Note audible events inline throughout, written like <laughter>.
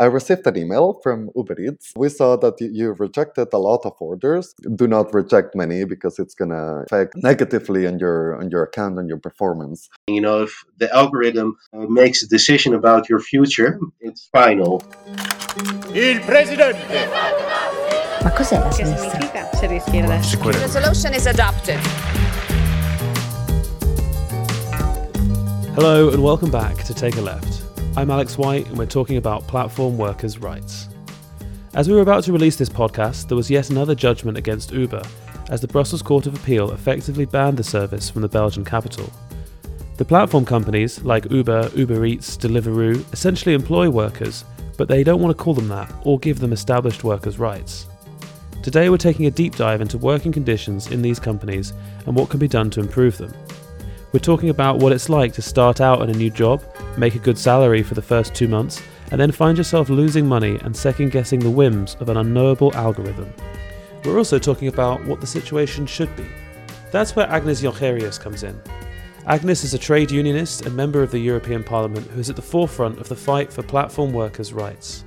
I received an email from Uber Eats. We saw that you rejected a lot of orders. Do not reject many because it's gonna affect negatively on your on your account and your performance. You know, if the algorithm uh, makes a decision about your future, it's final. Il presidente. Ma cos'è la Che sinistra? significa c'è il rischio adesso? Resolution is adopted. Hello and welcome back to Take a Left. I'm Alex White and we're talking about platform workers' rights. As we were about to release this podcast, there was yet another judgment against Uber, as the Brussels Court of Appeal effectively banned the service from the Belgian capital. The platform companies, like Uber, Uber Eats, Deliveroo, essentially employ workers, but they don't want to call them that or give them established workers' rights. Today we're taking a deep dive into working conditions in these companies and what can be done to improve them. We're talking about what it's like to start out in a new job, make a good salary for the first two months, and then find yourself losing money and second guessing the whims of an unknowable algorithm. We're also talking about what the situation should be. That's where Agnes Jongerius comes in. Agnes is a trade unionist and member of the European Parliament who is at the forefront of the fight for platform workers' rights.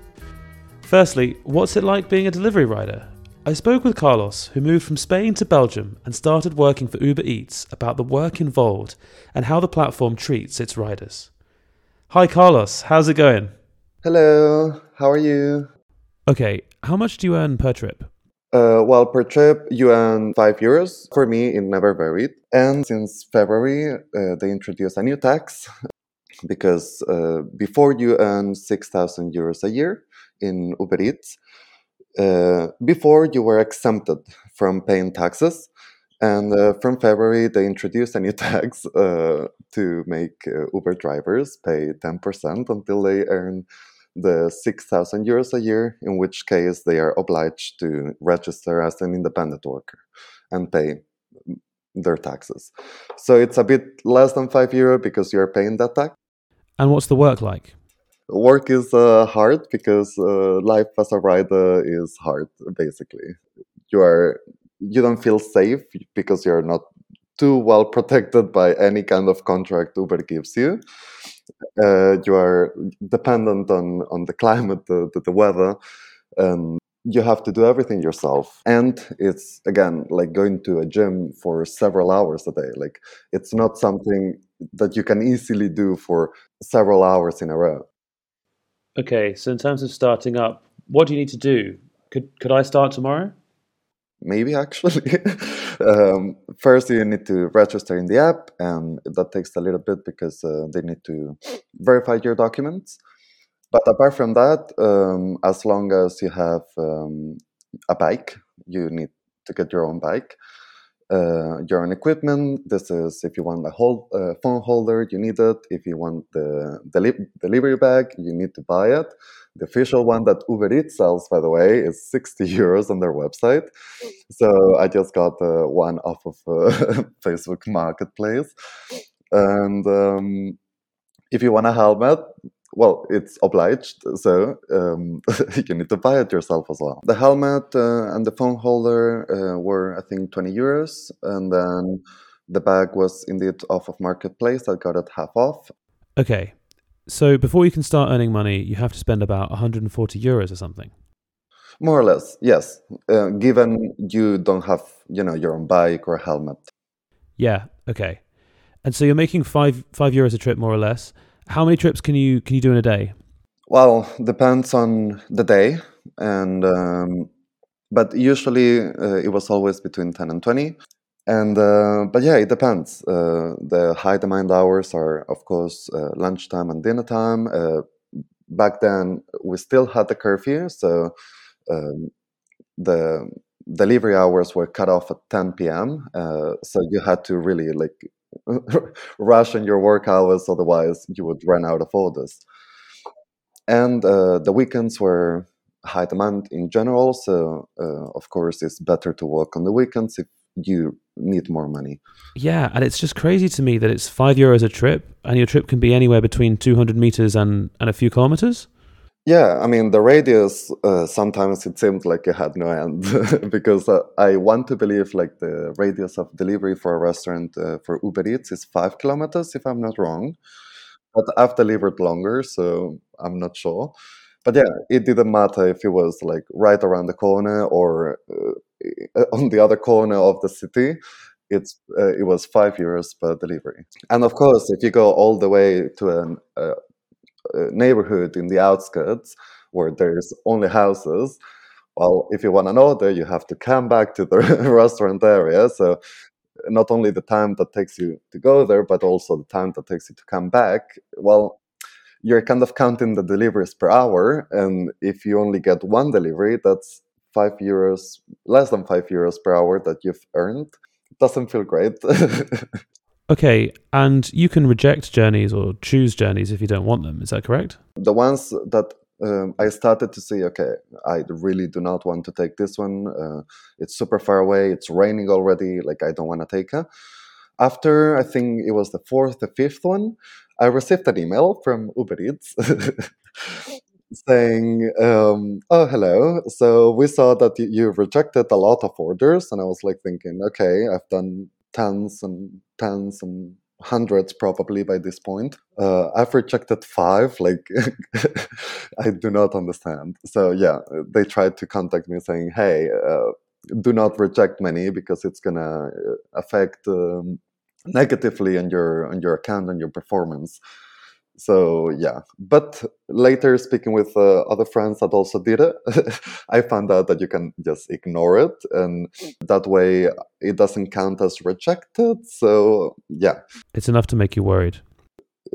Firstly, what's it like being a delivery rider? I spoke with Carlos, who moved from Spain to Belgium and started working for Uber Eats, about the work involved and how the platform treats its riders. Hi, Carlos, how's it going? Hello, how are you? Okay, how much do you earn per trip? Uh, well, per trip, you earn 5 euros. For me, it never varied. And since February, uh, they introduced a new tax <laughs> because uh, before you earn 6,000 euros a year in Uber Eats, uh, before you were exempted from paying taxes. And uh, from February, they introduced a new <laughs> tax uh, to make uh, Uber drivers pay 10% until they earn the 6,000 euros a year, in which case they are obliged to register as an independent worker and pay their taxes. So it's a bit less than 5 euro because you're paying that tax. And what's the work like? Work is uh, hard because uh, life as a rider is hard, basically. You are you don't feel safe because you're not too well <laughs> protected by any kind of contract Uber gives you. Uh, you are dependent on, on the climate, the, the, the weather, and you have to do everything yourself. And it's again like going to a gym for several hours a day. Like it's not something that you can easily do for several hours in a row. Okay, so in terms of starting up, what do you need to do? Could could I start tomorrow? maybe actually <laughs> um, first you need to register in the app and that takes a little bit because uh, they need to verify your documents but apart from that um, as long as you have um, a bike you need to get your own bike uh, your own equipment this is if you want a hold, uh, phone holder you need it if you want the deli- delivery bag you need to buy it the official one that Uber Eats sells, by the way, is 60 <laughs> euros on their website. So I just got uh, one off of uh, <laughs> Facebook Marketplace. And um, if you want a helmet, well, it's obliged, so um, <laughs> you need to buy it yourself as well. The helmet uh, and the phone holder uh, were, I think, 20 euros. And then the bag was indeed off of Marketplace. I got it half off. Okay, so before you can start earning money, you have to spend about 140 euros or something. More or less, yes. Uh, given you don't have, you know, your own bike or helmet. Yeah. Okay. And so you're making five five euros a trip, more or less. How many trips can you can you do in a day? Well, depends on the day, and um, but usually uh, it was always between ten and twenty. And uh, but yeah, it depends. Uh, the high demand hours are, of course, uh, lunchtime and dinner time. Uh, back then, we still had the curfew, so um, the delivery hours were cut off at 10 p.m. Uh, so you had to really like <laughs> rush in your work hours, otherwise you would run out of orders. And uh, the weekends were high demand in general, so uh, of course it's better to work on the weekends if you need more money. Yeah, and it's just crazy to me that it's five euros a trip, and your trip can be anywhere between 200 meters and, and a few kilometers. Yeah, I mean the radius. Uh, sometimes it seemed like it had no end <laughs> because uh, I want to believe like the radius of delivery for a restaurant uh, for Uber Eats is five kilometers, if I'm not wrong. But I've delivered longer, so I'm not sure. but yeah, it didn't matter if it was like right around the corner or uh, <laughs> on the other corner of the city. It's uh, it was five euros per delivery, and of course, if you go all the way to an, uh, Uh, neighborhood in the outskirts where there's only houses, well, if you want an order, you have to come back to the <laughs> restaurant area. So not only the time that takes you to go there, but also the time that takes you to come back. Well, you're kind of counting the deliveries per hour, and if you only get one delivery, that's five euros, less than five euros per hour that you've earned. It doesn't feel great. <laughs> Okay, and you can reject journeys or choose journeys if you don't want them. Is that correct? the ones that um, I started to see, okay, I really do not want to take this one. Uh, it's super far away. It's raining already. Like I don't want to take it. After I think it was the fourth, the fifth one, I received an email from Uber Eats <laughs> saying, um, "Oh, hello. So we saw that you, you rejected a lot of orders," and I was like thinking, "Okay, I've done tens and tens and hundreds probably by this point. Uh, I've rejected five. Like, <laughs> I do not understand. So yeah, they tried to contact me saying, "Hey, uh, do not reject many because it's gonna uh, affect um, negatively on your on your account and your performance." So yeah, but later speaking with uh, other friends that also did it, <laughs> I found out that you can just ignore it, and that way it doesn't count as rejected. So yeah, It's enough to make you worried.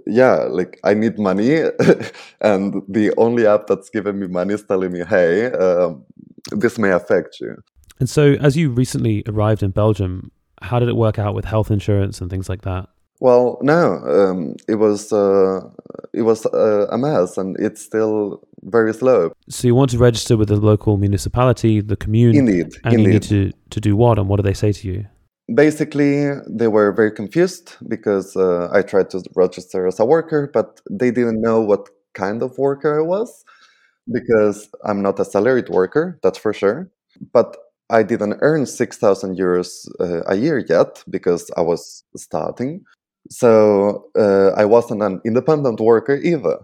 yeah, like I need money, <laughs> and the only app that's giving me money is telling me, "Hey, um, this may affect you." And so, as you recently arrived in Belgium, how did it work out with health insurance and things like that? Well, no, um, it was uh, it was uh, a mess, and it's still very slow. So, you want to register with the local municipality, the commune, Indeed, and you need to, to do what? And what do they say to you? Basically, they were very confused because uh, I tried to register as a worker, but they didn't know what kind of worker I was because I'm not a salaried worker, that's for sure. But I didn't earn 6,000 euros uh, a year yet because I was starting. So uh, I wasn't an independent worker either.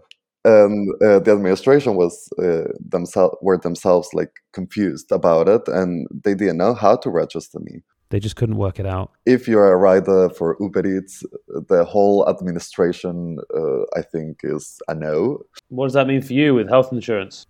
And uh, the administration was uh, themselves were themselves like confused about it, and they didn't know how to register me They just couldn't work it out. if you're a rider for Uber Eats, the whole administration, uh, I think, is a no. What does that mean for you with health insurance?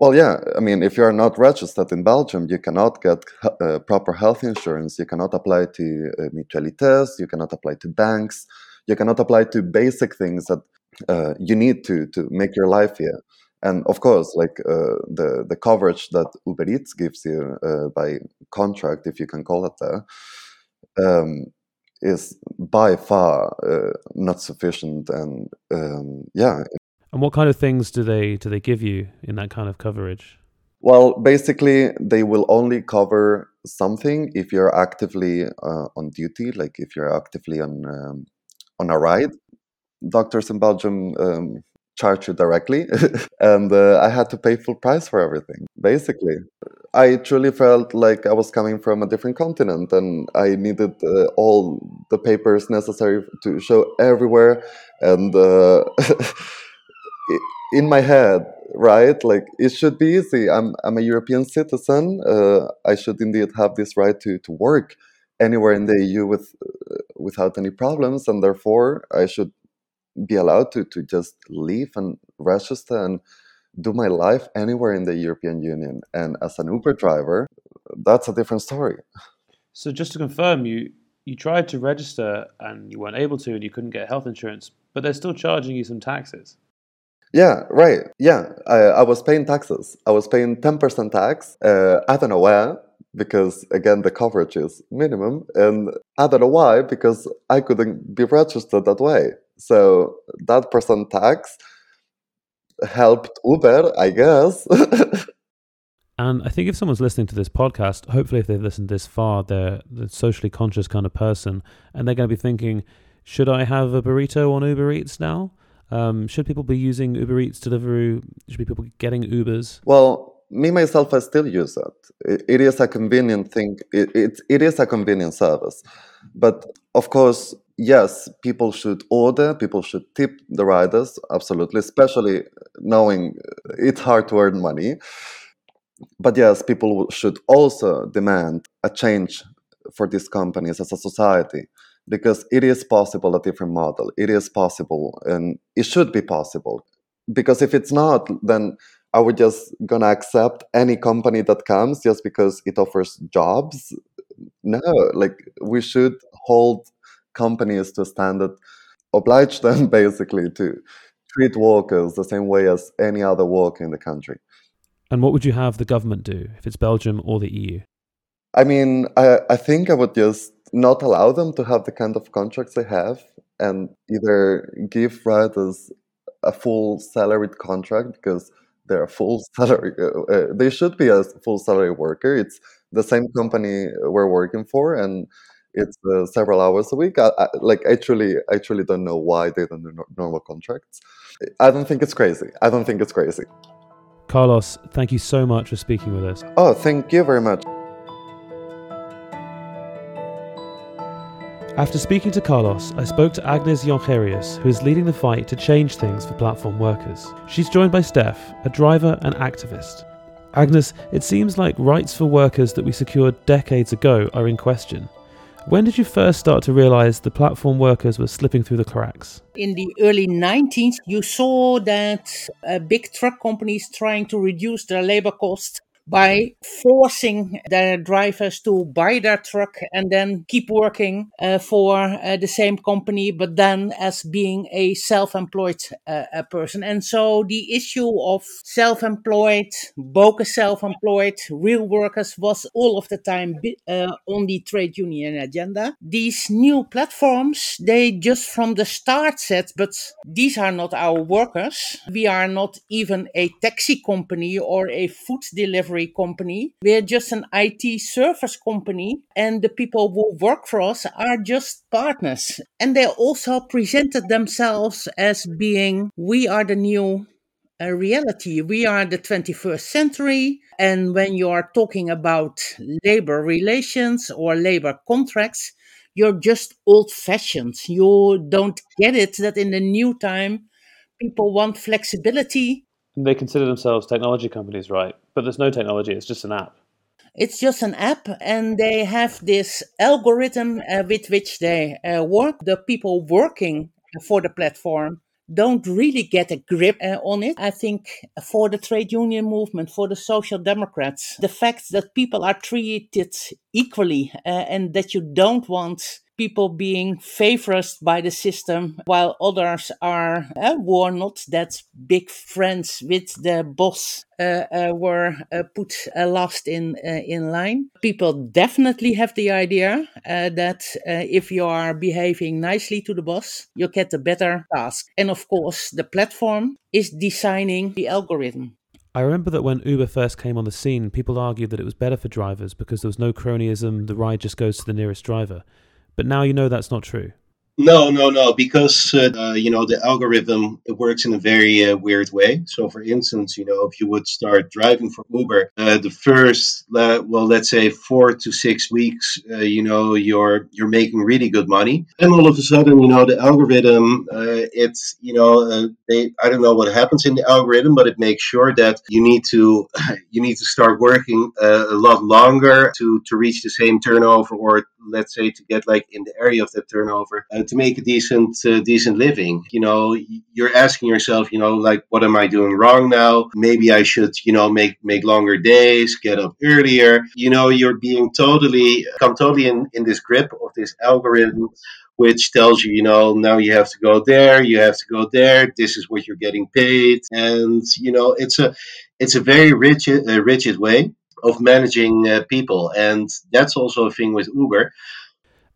Well, yeah, I mean, if you're not registered in Belgium, you cannot get uh, proper health insurance. You cannot apply to uh, mutualités. You cannot apply to banks. You cannot apply to basic things that uh, you need to to make your life here. And of course, like uh, the the coverage that Uber Eats gives you uh, by contract, if you can call it that, um, is by far uh, not sufficient. And um, yeah, And what kind of things do they do they give you in that kind of coverage? Well, basically, they will only cover something if you're actively uh, on duty, like if you're actively on um, on a ride. Doctors in Belgium um, charge you directly, <laughs> and uh, I had to pay full price for everything. Basically, I truly felt like I was coming from a different continent, and I needed uh, all the papers necessary to show everywhere, and. <laughs> In my head right? Like it should be easy. I'm i'm a european citizen. Uh, i should indeed have this right to to work anywhere in the eu with uh, without any problems and therefore i should be allowed to to just leave and register and do my life anywhere in the european union. And as an uber driver that's a different story. So just to confirm, you you tried to register and you weren't able to, and you couldn't get health insurance, but they're still charging you some taxes. Yeah, right. Yeah, I, I was paying taxes. I was paying 10% tax. Uh, I don't know where, because again, the coverage is minimum. And I don't know why, because I couldn't be registered that way. So that percent tax helped Uber, I guess. <laughs> And I think if someone's listening to this podcast, hopefully if they've listened this far, they're the socially conscious kind of person, and they're going to be thinking, should I have a burrito on Uber Eats now? Um, should people be using Uber Eats delivery? Should be people getting Ubers? well, me myself, I still use it. It, it is a convenient thing. It, it, it is a convenient service. But of course, yes, people should order, people should tip the riders, absolutely, especially knowing it's hard to earn money. But yes, people should also demand a change for these companies as a society because it is possible a different model. It is possible and it should be possible. Because if it's not, then are we just gonna accept any company that comes just because it offers jobs? No, like we should hold companies to a standard, oblige them <laughs> basically to treat workers the same way as any other worker in the country. And what would you have the government do if it's Belgium or the EU? I mean, I, I think I would just not allow them to have the kind of contracts they have and either give writers a full salaried contract because they're a full <laughs> salary uh, uh, they should be a full salary worker. It's the same company we're working for and it's uh, several hours a week. I, I, like i truly i truly don't know why they don't do no- normal contracts. I don't think it's crazy. I don't think it's crazy. Carlos, thank you so much for speaking with us. oh thank you very much After speaking to Carlos, I spoke to Agnes Jongerius, who is leading the fight to change things for platform workers. She's joined by Steph, a driver and activist. Agnes, it seems like rights for workers that we secured decades ago are in question. When did you first start to realize the platform workers were slipping through the cracks? In the early 90s, you saw that uh, big truck companies trying to reduce their labor costs by forcing their drivers to buy their truck and then keep working uh, for uh, the same company, but then as being a self-employed uh, person. And so the issue of self-employed, bogus self-employed, real workers was all of the time uh, on the trade union agenda. These new platforms, they just from the start said, but these are not our workers. We are not even a taxi company or a food delivery company. We're just an IT service company, and the people who work for us are just partners. And they also presented themselves as being, we are the new uh, reality. We are the 21st century. And when you are talking about labor relations or labor contracts, you're just old fashioned. You don't get it that in the new time, people want flexibility they consider themselves technology companies, right? But there's no technology, it's just an app. It's just an app, and they have this algorithm uh, with which they uh, work. The people working for the platform don't really get a grip uh, on it. I think for the trade union movement, for the social democrats, the fact that people are treated equally uh, and that you don't want people being favored by the system while others are uh, were not that big friends with the boss uh, uh, were uh, put uh, last in uh, in line. People definitely have the idea that if you are behaving nicely to the boss you get a better task. And of course the platform is designing the algorithm. I remember that when Uber first came on the scene, people argued that it was better for drivers because there was no cronyism, the ride just goes to the nearest driver. But now you know that's not true. No, no, no, because uh, you know the algorithm it works in a very uh, weird way. So, for instance, you know if you would start driving for Uber, uh, the first uh, well, let's say four to six weeks, uh, you know you're you're making really good money, and all of a sudden, you know the algorithm, uh, it's you know they I don't know what happens in the algorithm, but it makes sure that you need to <laughs> you need to start working a lot longer to to reach the same turnover, or let's say to get like in the area of that turnover to make a decent uh, decent living. You know, you're asking yourself, you know, like what am I doing wrong now? Maybe I should, you know, make make longer days, get up earlier. You know, you're being totally come totally in in this grip of this algorithm which tells you, you know, now you have to go there, you have to go there. This is what you're getting paid, and you know, it's a it's a very rigid uh, rigid way of managing uh, people, and that's also a thing with Uber.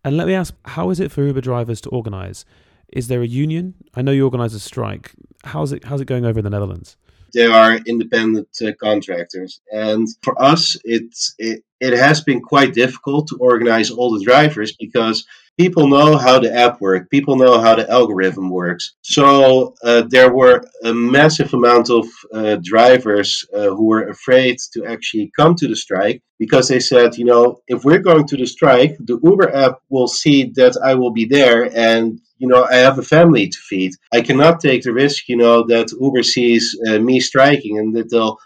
And let me ask, how is it for Uber drivers to organise? Is there a union? I know you organise a strike. How's it how's it going over in the Netherlands? There are independent uh, contractors, and for us, it's it, it has been quite difficult to organize all the drivers because people know how the app works, people know how the algorithm works. So uh, there were a massive amount of uh, drivers uh, who were afraid to actually come to the strike because they said, you know, if we're going to the strike, the Uber app will see that I will be there and you know, I have a family to feed. I cannot take the risk, you know, that Uber sees uh, me striking and that they'll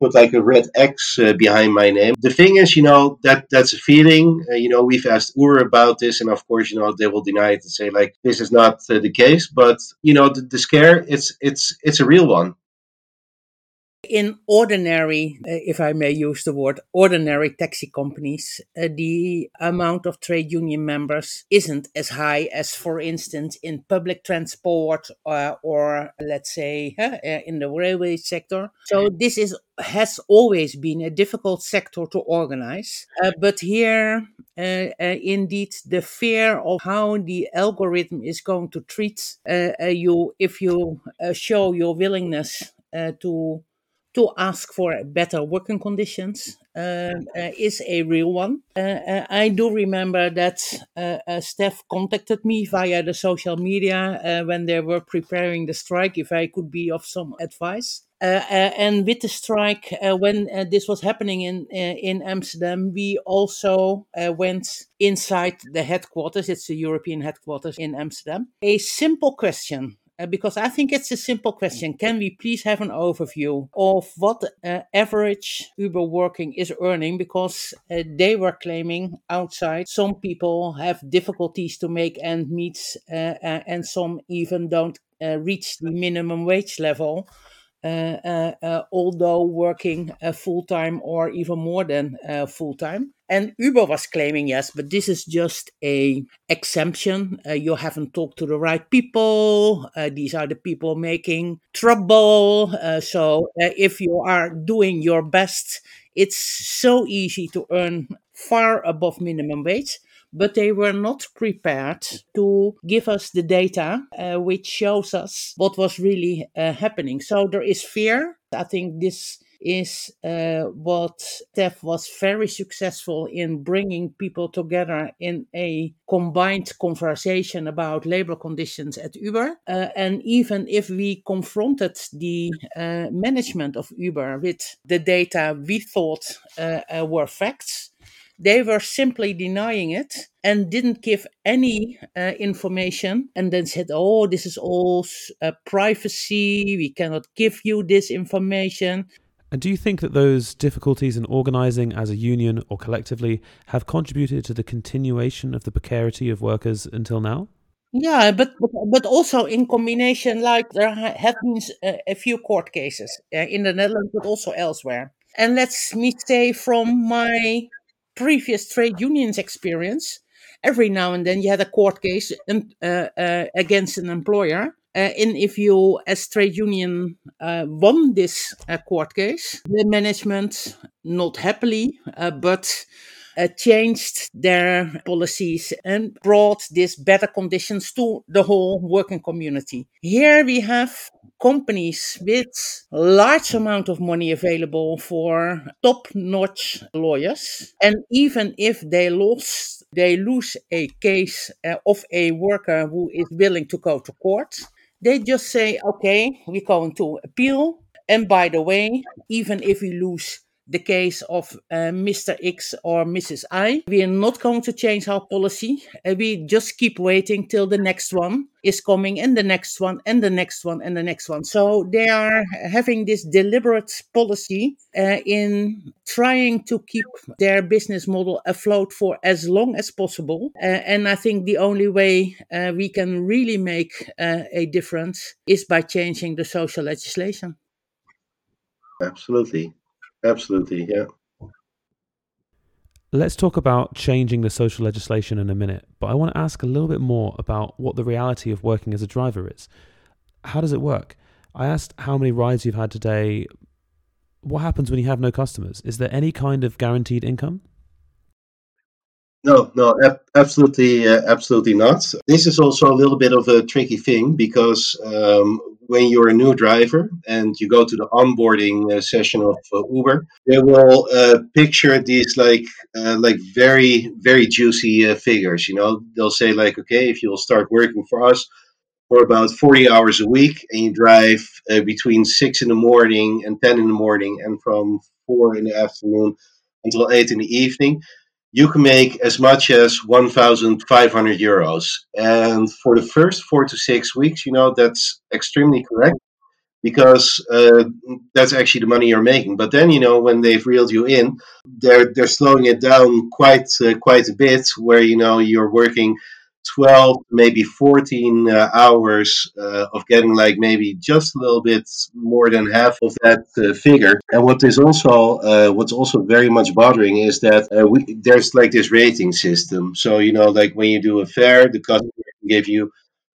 put like a red X uh, behind my name. The thing is, you know, that that's a feeling. Uh, you know, we've asked Uber about this, and of course, you know, they will deny it and say like this is not uh, the case. But you know, the, the scare it's it's it's a real one in ordinary, uh, if I may use the word, ordinary taxi companies, uh, the amount of trade union members isn't as high as, for instance, in public transport uh, or, let's say, uh, <laughs> in the railway sector. So this is has always been a difficult sector to organize. But here, indeed, the fear of how the algorithm is going to treat you if you show your willingness to to ask for better working conditions uh, uh, is a real one. Uh, uh I do remember that uh, uh, Steph contacted me via the social media when they were preparing the strike if I could be of some advice. and with the strike, when this was happening in in Amsterdam, we also went inside the headquarters. It's the European headquarters in Amsterdam. A simple question uh, because I think it's a simple question. Can we please have an overview of what uh, average Uber working is earning? Because uh, they were claiming outside some people have difficulties to make end meets uh, and some even don't uh, reach the minimum wage level. Although working full time or even more than full time, and Uber was claiming, yes, but this is just a exemption. Uh, you haven't talked to the right people. Uh, these are the people making trouble. Uh, so uh, if you are doing your best, it's so easy to earn far above minimum wage. But they were not prepared to give us the data uh, which shows us what was really uh, happening. So there is fear. I think this is uh, what Steph was very successful in bringing people together in a combined conversation about labor conditions at Uber. Uh, and even if we confronted the uh, management of Uber with the data we thought uh, uh, were facts, they were simply denying it and didn't give any uh, information and then said, Oh, this is all uh, privacy. We cannot give you this information. And do you think that those difficulties in organising as a union or collectively have contributed to the continuation of the precarity of workers until now? Yeah, but but, also in combination, like there have been a, a few court cases uh, in the Netherlands, but also elsewhere. And let's me say from my previous trade unions experience, every now and then you had a court case um, uh, uh, against an employer. Uh, and if you, as trade union, uh, won this uh, court case, the management, not happily, uh, but uh, changed their policies and brought these better conditions to the whole working community. Here we have companies with large amount of money available for top-notch lawyers, and even if they lost, they lose a case uh, of a worker who is willing to go to court they just say, okay, we're going to appeal. And by the way, even if we lose the case of uh, Mr. X or Mrs. I. We are not going to change our policy. Uh, we just keep waiting till the next one is coming, and the next one, and the next one, and the next one. So they are having this deliberate policy uh, in trying to keep their business model afloat for as long as possible. Uh, and I think the only way uh, we can really make uh, a difference is by changing the social legislation. Absolutely. Absolutely, yeah. Let's talk about changing the social legislation in a minute, but I want to ask a little bit more about what the reality of working as a driver is. How does it work? I asked how many rides you've had today. What happens when you have no customers? Is there any kind of guaranteed income? No, no, ab- absolutely, uh, absolutely not. This is also a little bit of a tricky thing because um, when you're a new driver and you go to the onboarding uh, session of uh, Uber, they will uh, picture these like uh, like very very juicy uh, figures. You know, they'll say like, okay, if you'll start working for us for about 40 hours a week and you drive uh, between 6 in the morning and 10 in the morning and from 4 in the afternoon until 8 in the evening you can make as much as 1,500 euros. And for the first four to six weeks, you know, that's extremely correct because uh, that's actually the money you're making. But then, you know, when they've reeled you in, they're they're slowing it down quite uh, quite a bit, where you know you're working 12 maybe 14 uh, hours uh, of getting like maybe just a little bit more than half of that uh, figure and what is also uh, what's also very much bothering is that uh, we, there's like this rating system so you know like when you do a fair the customer can give you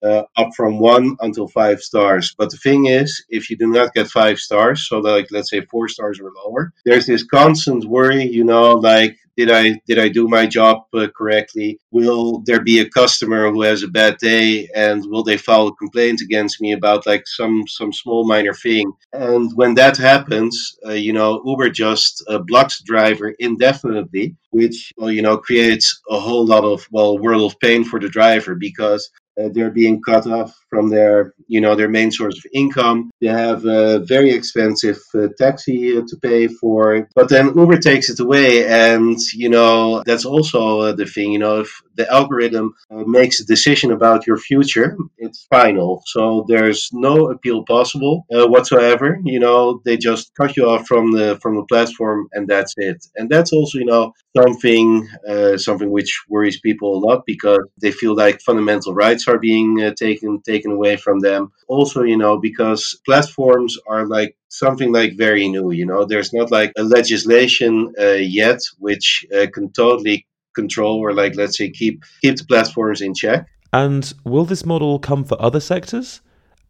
uh, up from one until five stars. But the thing is, if you do not get five stars, so like let's say four stars or lower, there's this constant worry. You know, like did I did I do my job uh, correctly? Will there be a customer who has a bad day, and will they file a complaint against me about like some some small minor thing? And when that happens, uh, you know, Uber just uh, blocks the driver indefinitely, which well, you know creates a whole lot of well world of pain for the driver because uh, they're being cut off from their, you know, their main source of income. They have a very expensive uh, taxi uh, to pay for, but then Uber takes it away, and you know that's also uh, the thing. You know, if the algorithm uh, makes a decision about your future, it's final. So there's no appeal possible uh, whatsoever. You know, they just cut you off from the from the platform, and that's it. And that's also, you know, something something which worries people a lot because they feel like fundamental rights are being taken taken taken away from them. Also, you know, because platforms are like something like very new, you know, there's not like a legislation uh, yet which uh, can totally control or like let's say keep keep the platforms in check. And will this model come for other sectors?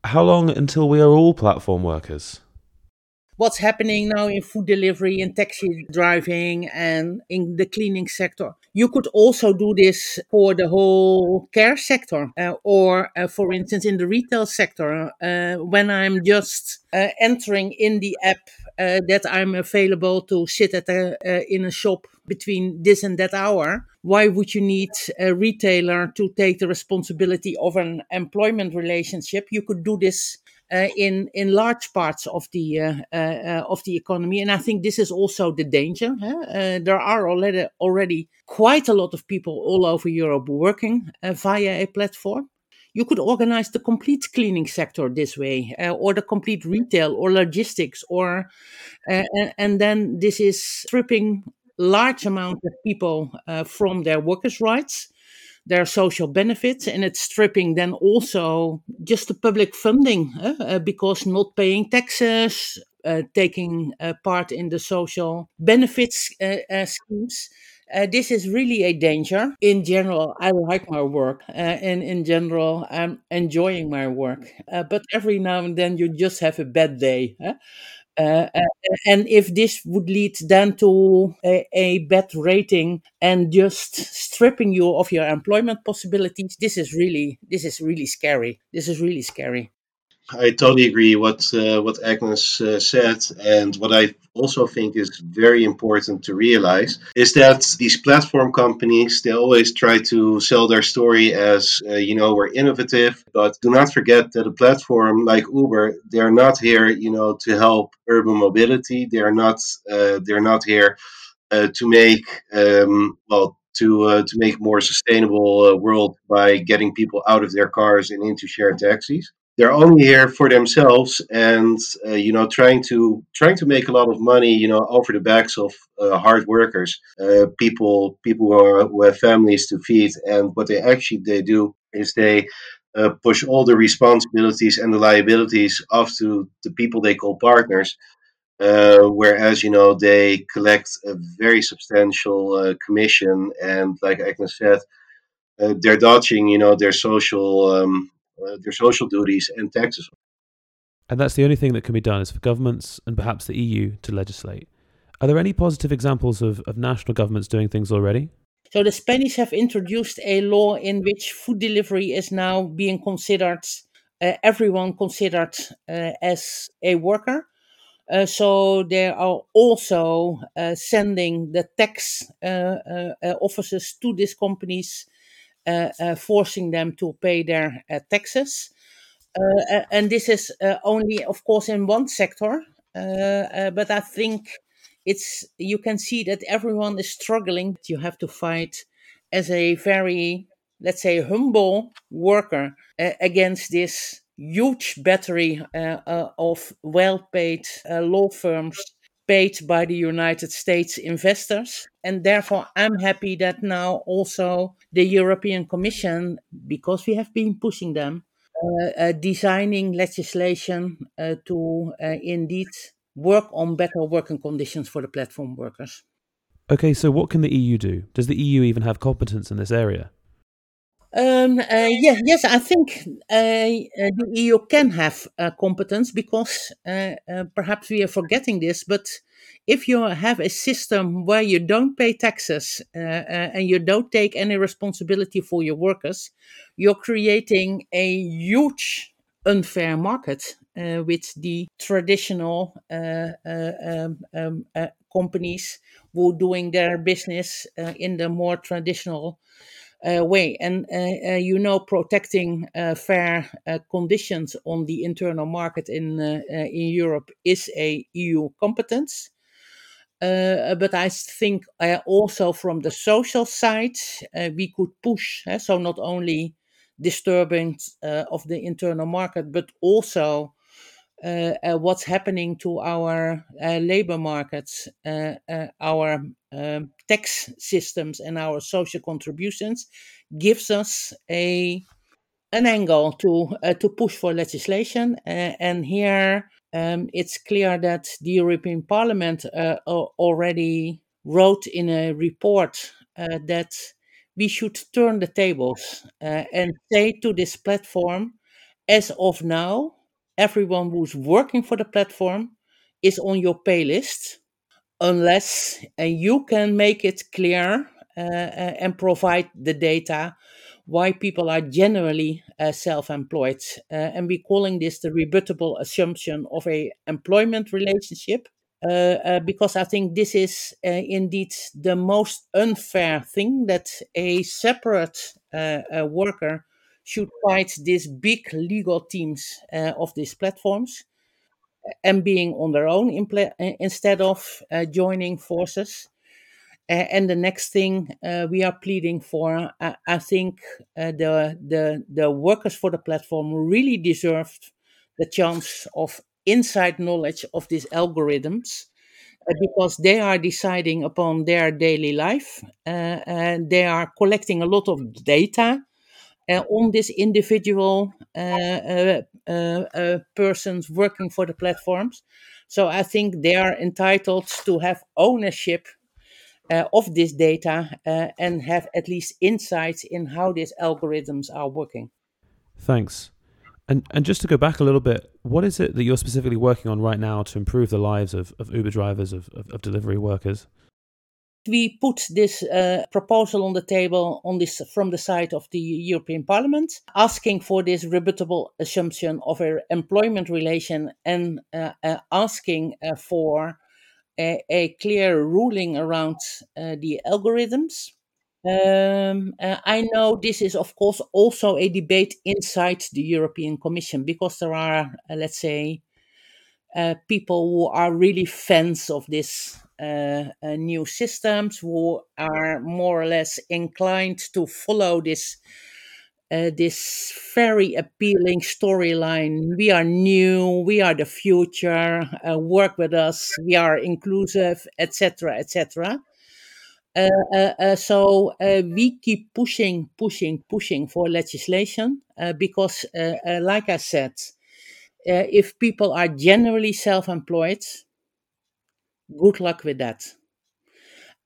How long until we are all platform workers? What's happening now in food delivery and taxi driving and in the cleaning sector. You could also do this for the whole care sector, uh, or uh, for instance, in the retail sector. Uh, when I'm just uh, entering in the app uh, that I'm available to sit at a, uh, in a shop between this and that hour, why would you need a retailer to take the responsibility of an employment relationship? You could do this Uh, in in large parts of the uh, uh, uh, of the economy. And I think this is also the danger. Huh? Uh, there are already already quite a lot of people all over Europe working via a platform. You could organize the complete cleaning sector this way, or the complete retail, or logistics, or and, and then this is stripping large amounts of people uh, from their workers' rights their social benefits and it's stripping then also just the public funding uh, uh, because not paying taxes uh, taking uh, part in the social benefits uh, uh, schemes this is really a danger. In general, I like my work, and in general, I'm enjoying my work. but every now and then, you just have a bad day. Huh? Uh, uh, and if this would lead then to a, a, bad rating and just stripping you of your employment possibilities, this is really this is really scary. This is really scary. I totally agree what uh, what Agnes uh, said, and what I also think is very important to realize is that these platform companies they always try to sell their story as uh, you know we're innovative, but do not forget that a platform like Uber they're not here you know to help urban mobility. They're not uh, they're not here uh, to make um, well to uh, to make more sustainable uh, world by getting people out of their cars and into shared taxis they're only here for themselves and uh, you know trying to trying to make a lot of money you know over the backs of uh, hard workers uh, people people who, are, who have families to feed. And what they actually they do is they uh, push all the responsibilities and the liabilities off to the people they call partners uh, whereas you know they collect a very substantial uh, commission. And like agnes said they're dodging you know their social um, uh, their social duties and taxes. And that's the only thing that can be done is for governments and perhaps the EU to legislate. Are there any positive examples of, of national governments doing things already? So the Spanish have introduced a law in which food delivery is now being considered everyone considered as a worker. Uh, so they are also uh, sending the tax uh, officers to these companies, Uh, uh, forcing them to pay their uh, taxes. and this is only, of course, in one sector. but I think it's you can see that everyone is struggling. You have to fight as a very, let's say, humble worker against this huge battery uh, uh, of well paid uh, law firms paid by the United States investors. And therefore, I'm happy that now also the European Commission, because we have been pushing them, uh, uh, designing legislation uh, to indeed work on better working conditions for the platform workers. Okay, so what can the EU do? Does the EU even have competence in this area? Um, uh, yeah, yes, I think uh, uh, the EU can have uh, competence because uh, uh, perhaps we are forgetting this, but if you have a system where you don't pay taxes and you don't take any responsibility for your workers, you're creating a huge unfair market with the traditional um, um, companies who are doing their business in the more traditional way. And uh, uh, you know, protecting fair conditions on the internal market in in Europe is a EU competence. Uh, but I think uh, also from the social side, uh, we could push. so not only disturbance of the internal market, but also uh, uh, what's happening to our uh, labor markets, our um, tax systems, and our social contributions gives us a an angle to to push for legislation. and here, um, it's clear that the European Parliament already wrote in a report that we should turn the tables uh, and say to this platform, as of now, everyone who's working for the platform is on your pay list unless uh, you can make it clear uh, uh, and provide the data why people are generally uh, self-employed. Uh, and we're calling this the rebuttable assumption of a employment relationship uh, because I think this is indeed the most unfair thing that a separate worker should fight these big legal teams uh, of these platforms and being on their own impl- uh, instead of uh, joining forces. Uh, and the next thing uh, we are pleading for, I think the, the, the workers for the platform really deserved the chance of inside knowledge of these algorithms because they are deciding upon their daily life. and they are collecting a lot of data uh, on this individual uh, uh, persons working for the platforms. So I think they are entitled to have ownership uh, of this data uh, and have at least insights in how these algorithms are working. Thanks. And and just to go back a little bit, what is it that you're specifically working on right now to improve the lives of, of Uber drivers, of, of, of delivery workers? We put this uh, proposal on the table on this from the side of the European Parliament, asking for this rebuttable assumption of an employment relation and uh, uh, asking uh, for a, a, clear ruling around uh, the algorithms. Um, uh, I know this is, of course, also a debate inside the European Commission because there are, let's say, people who are really fans of this uh, uh, new systems who are more or less inclined to follow this uh, this very appealing storyline. We are new, we are the future. Uh, work with us. We are inclusive, etc., etc. Uh, uh, so we keep pushing, pushing, pushing for legislation because, like I said, if people are generally self-employed, good luck with that.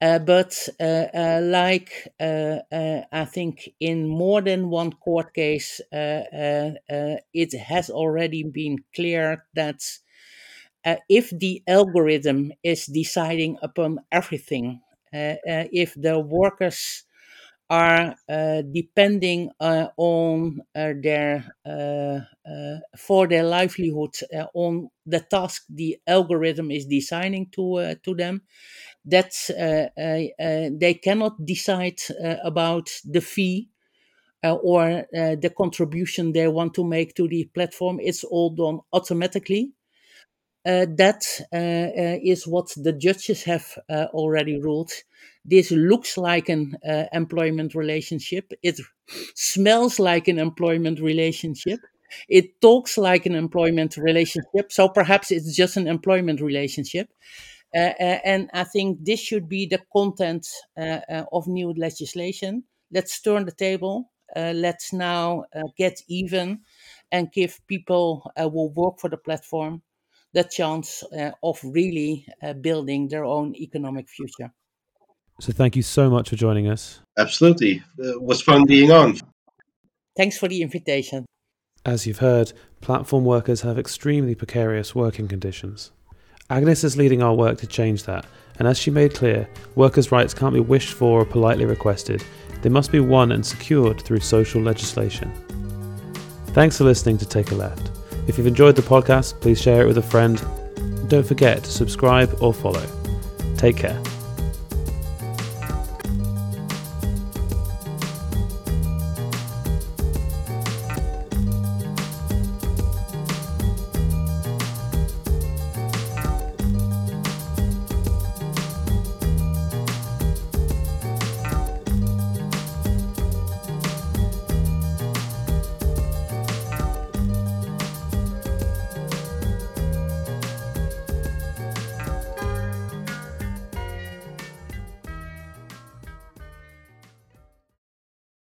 Uh, but uh, uh, like uh, uh, I think in more than one court case, uh, it has already been clear that if the algorithm is deciding upon everything, if the workers are uh, depending uh, on uh, their uh, uh, for their livelihood uh, on the task the algorithm is designing to to them that they cannot decide about the fee or the contribution they want to make to the platform. It's all done automatically. uh, that uh, uh, is what the judges have already ruled. This looks like an employment relationship. It smells like an employment relationship. It talks like an employment relationship. So perhaps it's just an employment relationship. Uh, and I think this should be the content uh, uh, of new legislation. Let's turn the table. let's now get even and give people who work for the platform the chance uh, of really uh, building their own economic future. So, thank you so much for joining us. Absolutely. Uh, it was fun being on. Thanks for the invitation. As you've heard, platform workers have extremely precarious working conditions. Agnes is leading our work to change that, and as she made clear, workers' rights can't be wished for or politely requested, they must be won and secured through social legislation. Thanks for listening to Take a Left. If you've enjoyed the podcast, please share it with a friend. Don't forget to subscribe or follow. Take care.